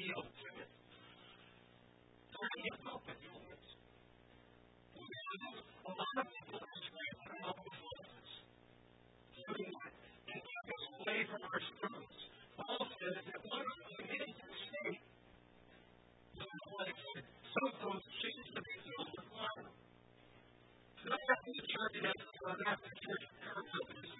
feel to. Don't get help with it. A lot of people are screwed from help with losses. Doing that can keep us away from our students. Paul says that one of them is the state. Sometimes change the result of life. Not after the church has gone after church, there will be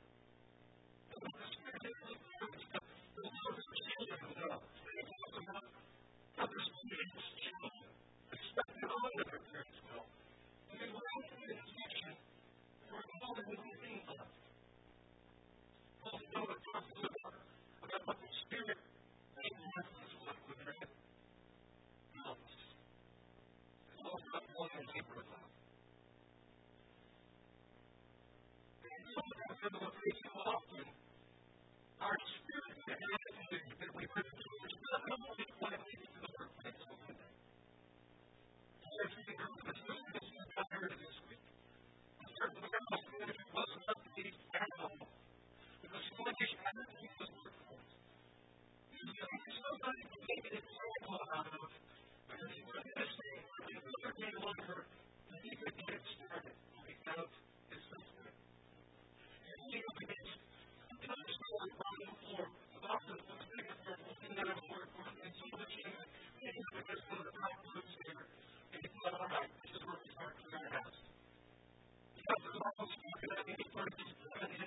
There is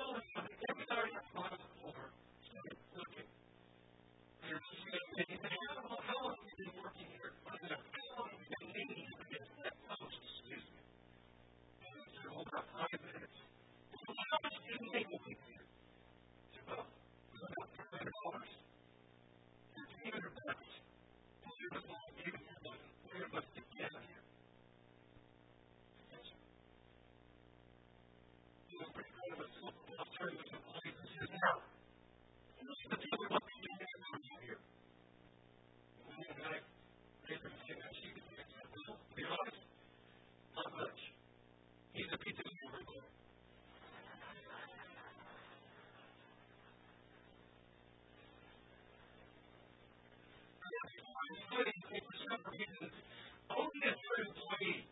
no business, only a certain employee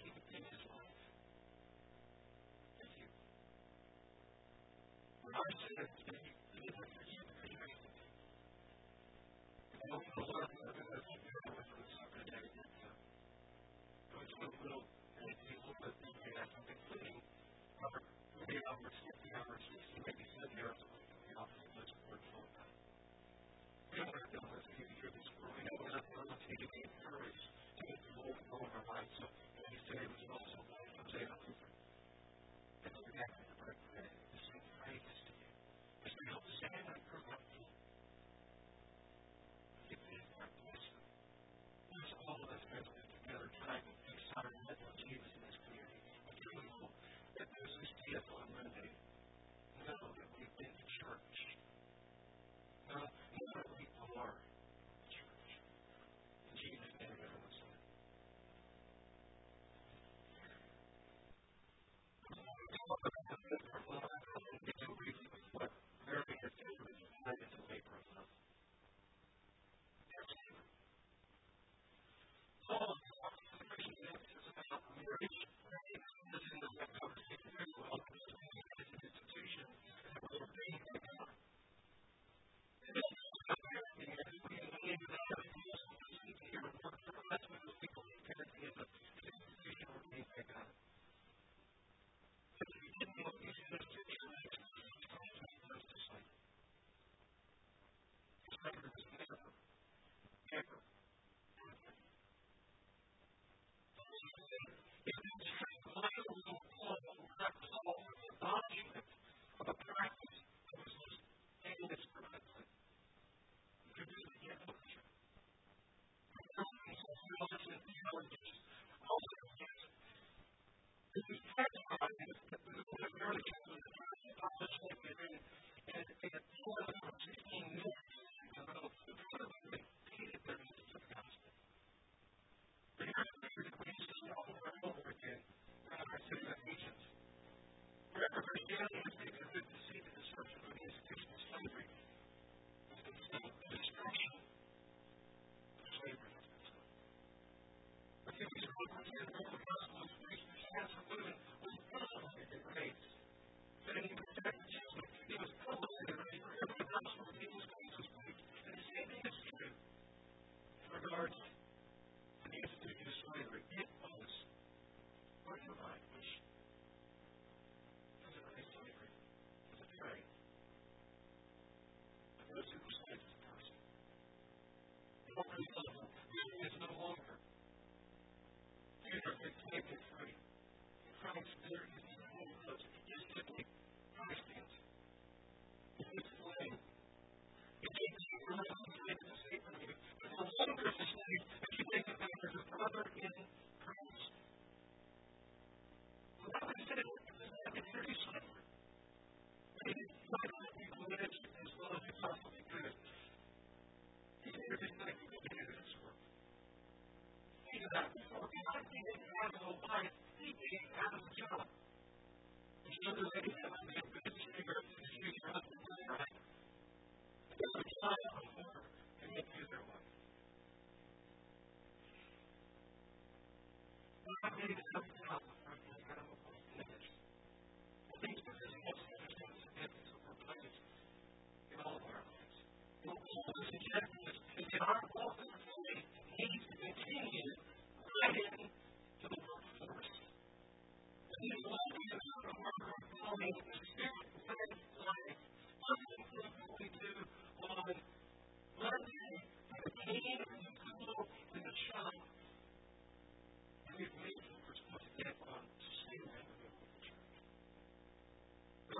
intelligence saved us free.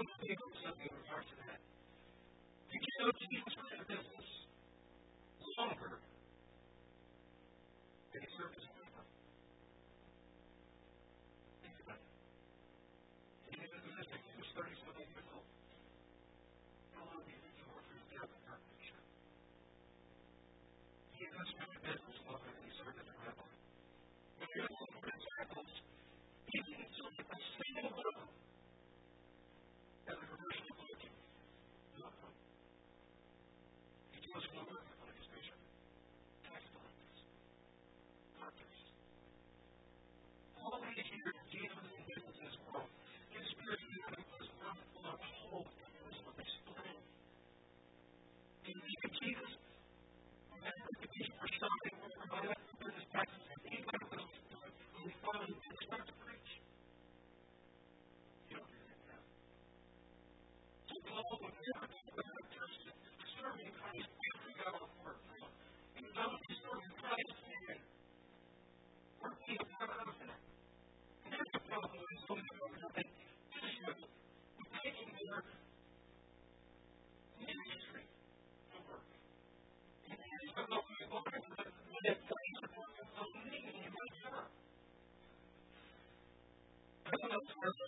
Thank in. You business longer Yes.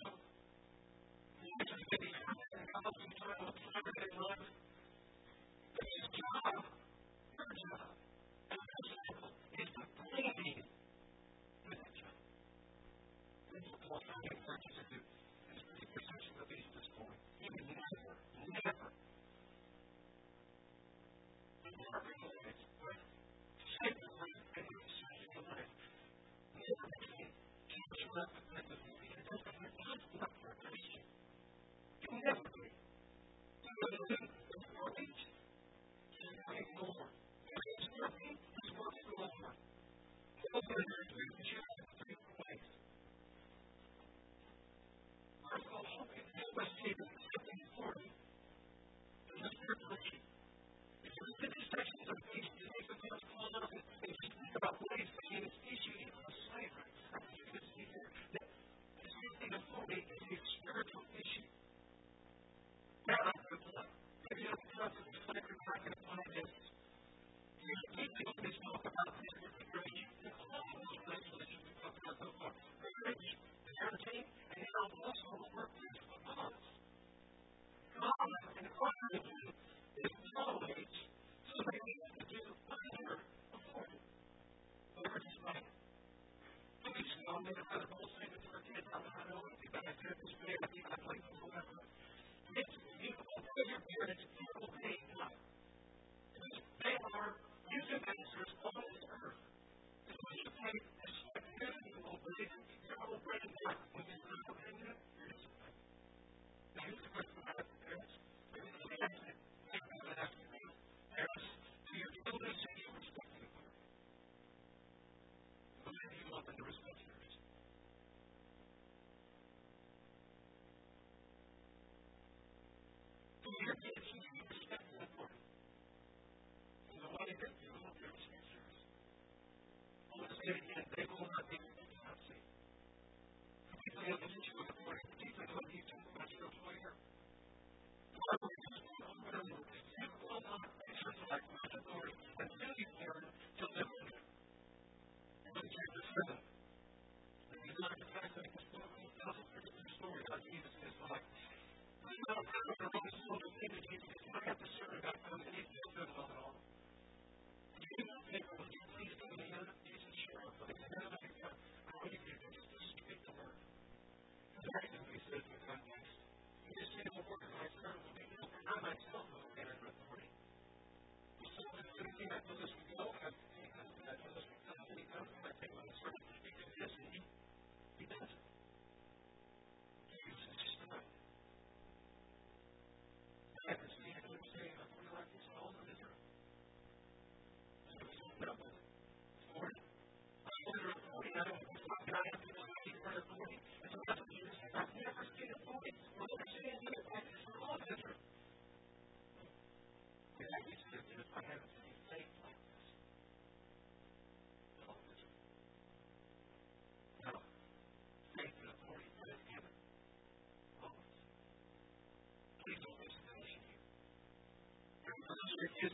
Thank you. looking at position It is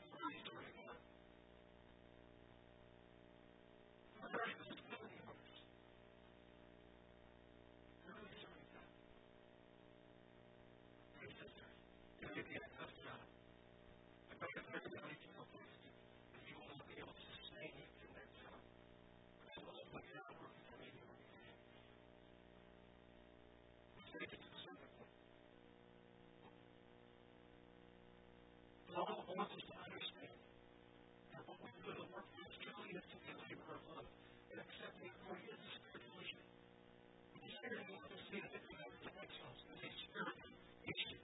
the labor love and accepting for his spiritual mission. The Spirit wants to think about ourselves as a spiritual issue.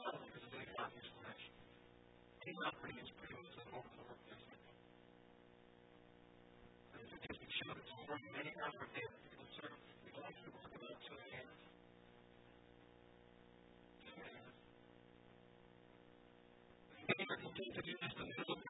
Not because of any obvious flesh. He's not bringing his premiums the workplace. This is just a show that's already many hours a day. People serve. People to work about two hands. Two hands. They to do this in the middle of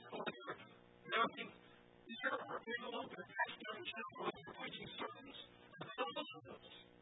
asking, is there a hurt people that pass down the chapel when they're preaching sermons? I don't know those.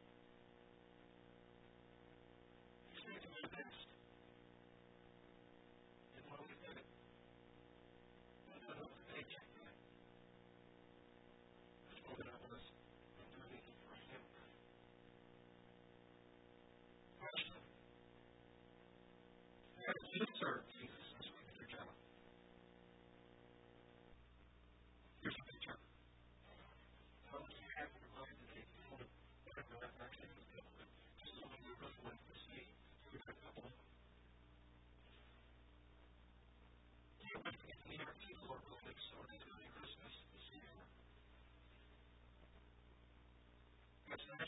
Thank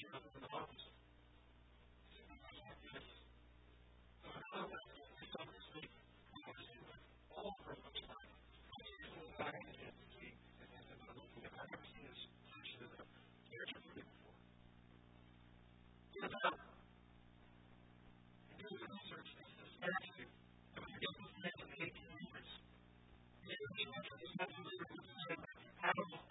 you. absolutely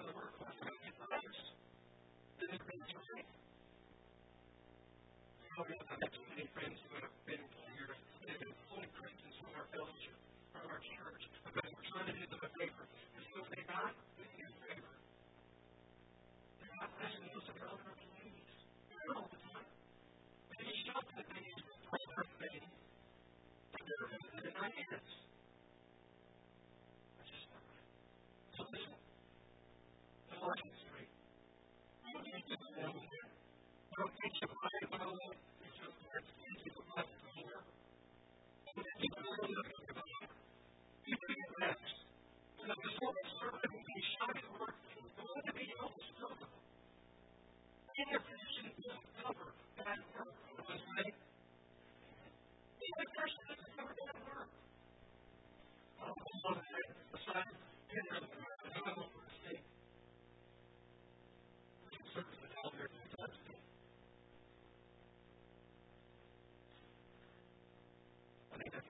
into the has been we have had so many friends who have been here and have been fully Christians with our fellowship, from our church.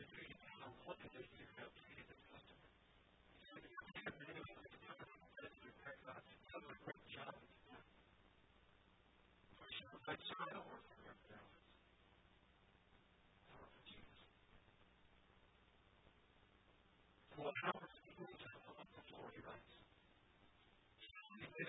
opportunity to know what it is you. to see this customer. So if you see a video of this customer, that's a great, uh, that's a great job it's done. For sure, I work for everybody else. How are people to help us before he writes? He did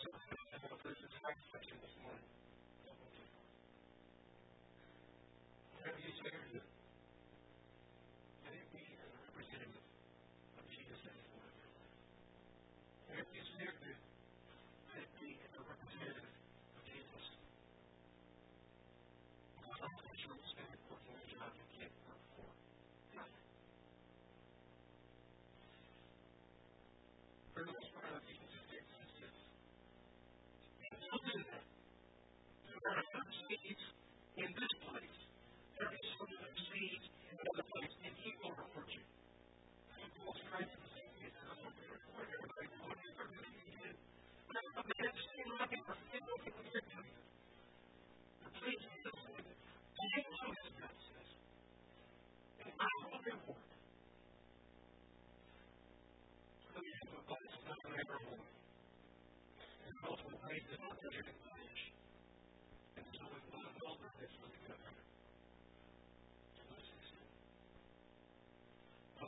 fees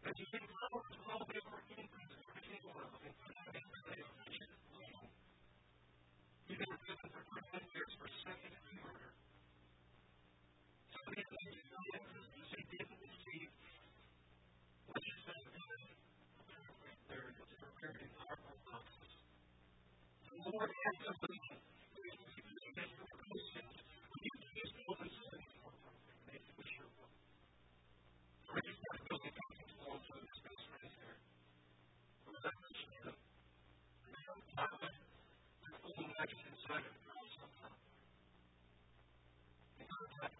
As you think about the small network increases for anyone in finance today are mentioned below. These are given for competitors for second and third. Some of these things are answers they didn't receive, which is then apparently third is a very powerful process. The Lord answers. We can the questions. We can keep this open so We're just not building companies long-term space right there. As I mentioned, the American climate, the global nitrogen cycle, and so on. In contact